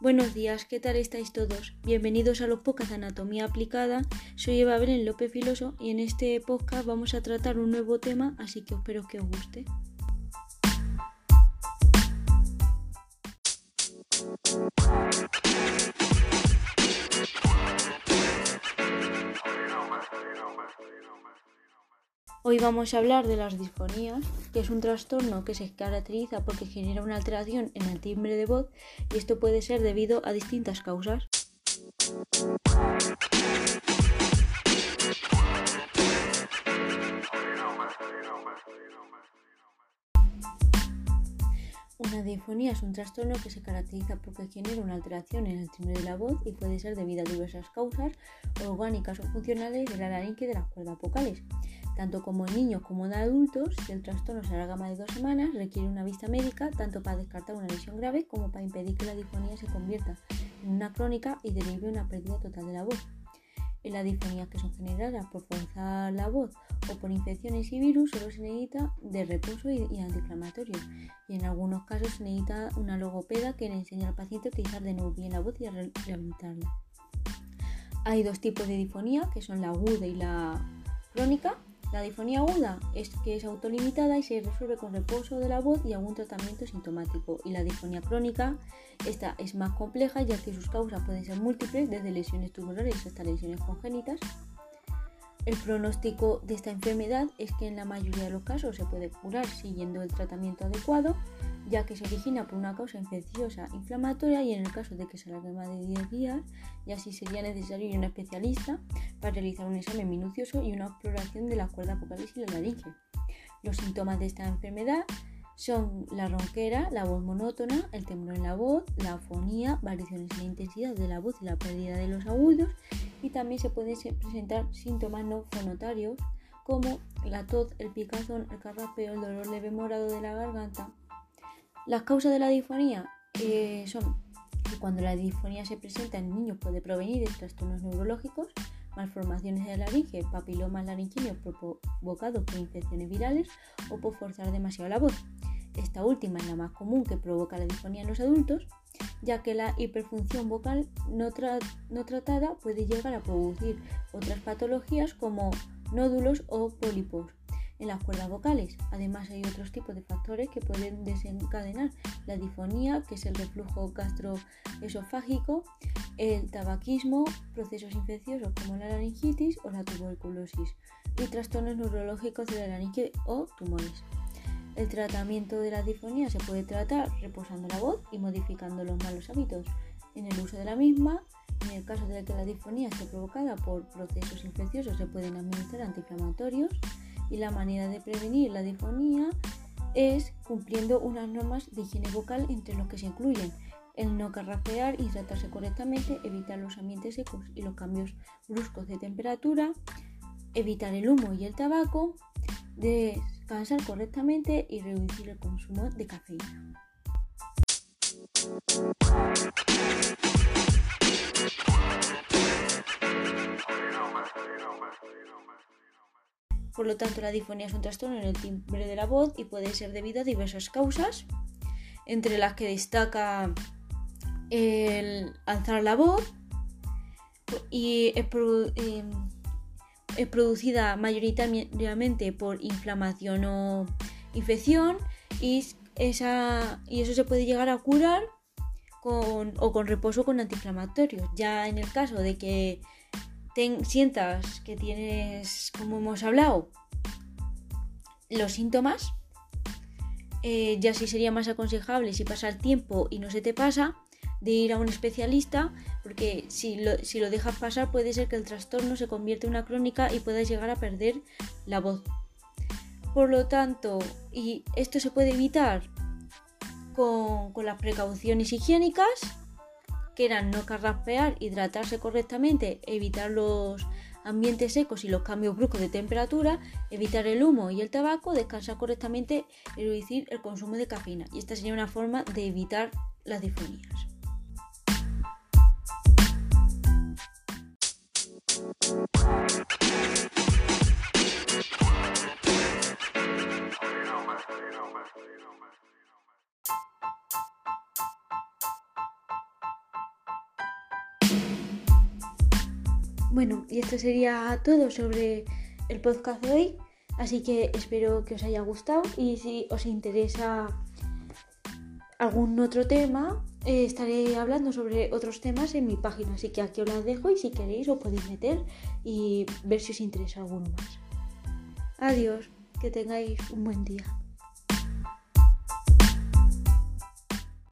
Buenos días, ¿qué tal estáis todos? Bienvenidos a los podcasts de Anatomía Aplicada. Soy Eva Belén López Filoso y en este podcast vamos a tratar un nuevo tema, así que espero que os guste. Hoy vamos a hablar de las disfonías, que es un trastorno que se caracteriza porque genera una alteración en el timbre de voz y esto puede ser debido a distintas causas. Una disfonía es un trastorno que se caracteriza porque genera una alteración en el timbre de la voz y puede ser debido a diversas causas orgánicas o funcionales de la laringe de las cuerdas vocales. Tanto como en niños como en adultos, si el trastorno se alarga más de dos semanas, requiere una vista médica tanto para descartar una lesión grave como para impedir que la disfonía se convierta en una crónica y derive una pérdida total de la voz. En las disfonías que son generadas por forzar la voz o por infecciones y virus, solo se necesita de reposo y, antiinflamatorio. Y en algunos casos se necesita una logopeda que le enseña al paciente a utilizar de nuevo bien la voz y a rehabilitarla. Hay dos tipos de disfonía, que son la aguda y la crónica. La disfonía aguda es que es autolimitada y se resuelve con reposo de la voz y algún tratamiento sintomático. Y la disfonía crónica, esta es más compleja ya que sus causas pueden ser múltiples, desde lesiones tumorales hasta lesiones congénitas. El pronóstico de esta enfermedad es que en la mayoría de los casos se puede curar siguiendo el tratamiento adecuado ya que se origina por una causa infecciosa inflamatoria y en el caso de que se alargue más de 10 días, ya sí sería necesario ir a un especialista para realizar un examen minucioso y una exploración de las cuerdas vocales y la laringe. Los síntomas de esta enfermedad son la ronquera, la voz monótona, el temblor en la voz, la afonía, variaciones en la intensidad de la voz y la pérdida de los agudos y también se pueden presentar síntomas no fonotarios como la tos, el picazón, el carraspeo, el dolor leve morado de la garganta, las causas de la disfonía eh, son que cuando la disfonía se presenta en niños puede provenir de trastornos neurológicos, malformaciones de la laringe, papilomas laringinos provocados por infecciones virales o por forzar demasiado la voz. Esta última es la más común que provoca la disfonía en los adultos, ya que la hiperfunción vocal no, no tratada puede llegar a producir otras patologías como nódulos o pólipos en las cuerdas vocales. Además hay otros tipos de factores que pueden desencadenar la difonía, que es el reflujo gastroesofágico, el tabaquismo, procesos infecciosos como la laringitis o la tuberculosis y trastornos neurológicos de la laringe o tumores. El tratamiento de la difonía se puede tratar reposando la voz y modificando los malos hábitos en el uso de la misma. En el caso de que la disfonía esté provocada por procesos infecciosos se pueden administrar antiinflamatorios y la manera de prevenir la disfonía es cumpliendo unas normas de higiene vocal entre los que se incluyen el no carraspear, hidratarse correctamente, evitar los ambientes secos y los cambios bruscos de temperatura, evitar el humo y el tabaco, descansar correctamente y reducir el consumo de cafeína. Por lo tanto, la disfonía es un trastorno en el timbre de la voz y puede ser debido a diversas causas, entre las que destaca el alzar la voz y es, em, producida mayoritariamente por inflamación o infección y, esa, y eso se puede llegar a curar con, o con reposo con antiinflamatorios. Ya en el caso de que sientas que tienes, como hemos hablado, los síntomas, eh, ya sí sería más aconsejable si pasa el tiempo y no se te pasa, de ir a un especialista, porque si lo, si lo dejas pasar puede ser que el trastorno se convierta en una crónica y puedas llegar a perder la voz. Por lo tanto, y esto se puede evitar con, con las precauciones higiénicas, que eran no carraspear, hidratarse correctamente, evitar los ambientes secos y los cambios bruscos de temperatura, evitar el humo y el tabaco, descansar correctamente y reducir el consumo de cafeína. Y esta sería una forma de evitar las disfonías. Bueno, y esto sería todo sobre el podcast de hoy. Así que espero que os haya gustado y si os interesa algún otro tema, eh, estaré hablando sobre otros temas en mi página. Así que aquí os las dejo y si queréis os podéis meter y ver si os interesa alguno más. Adiós, que tengáis un buen día.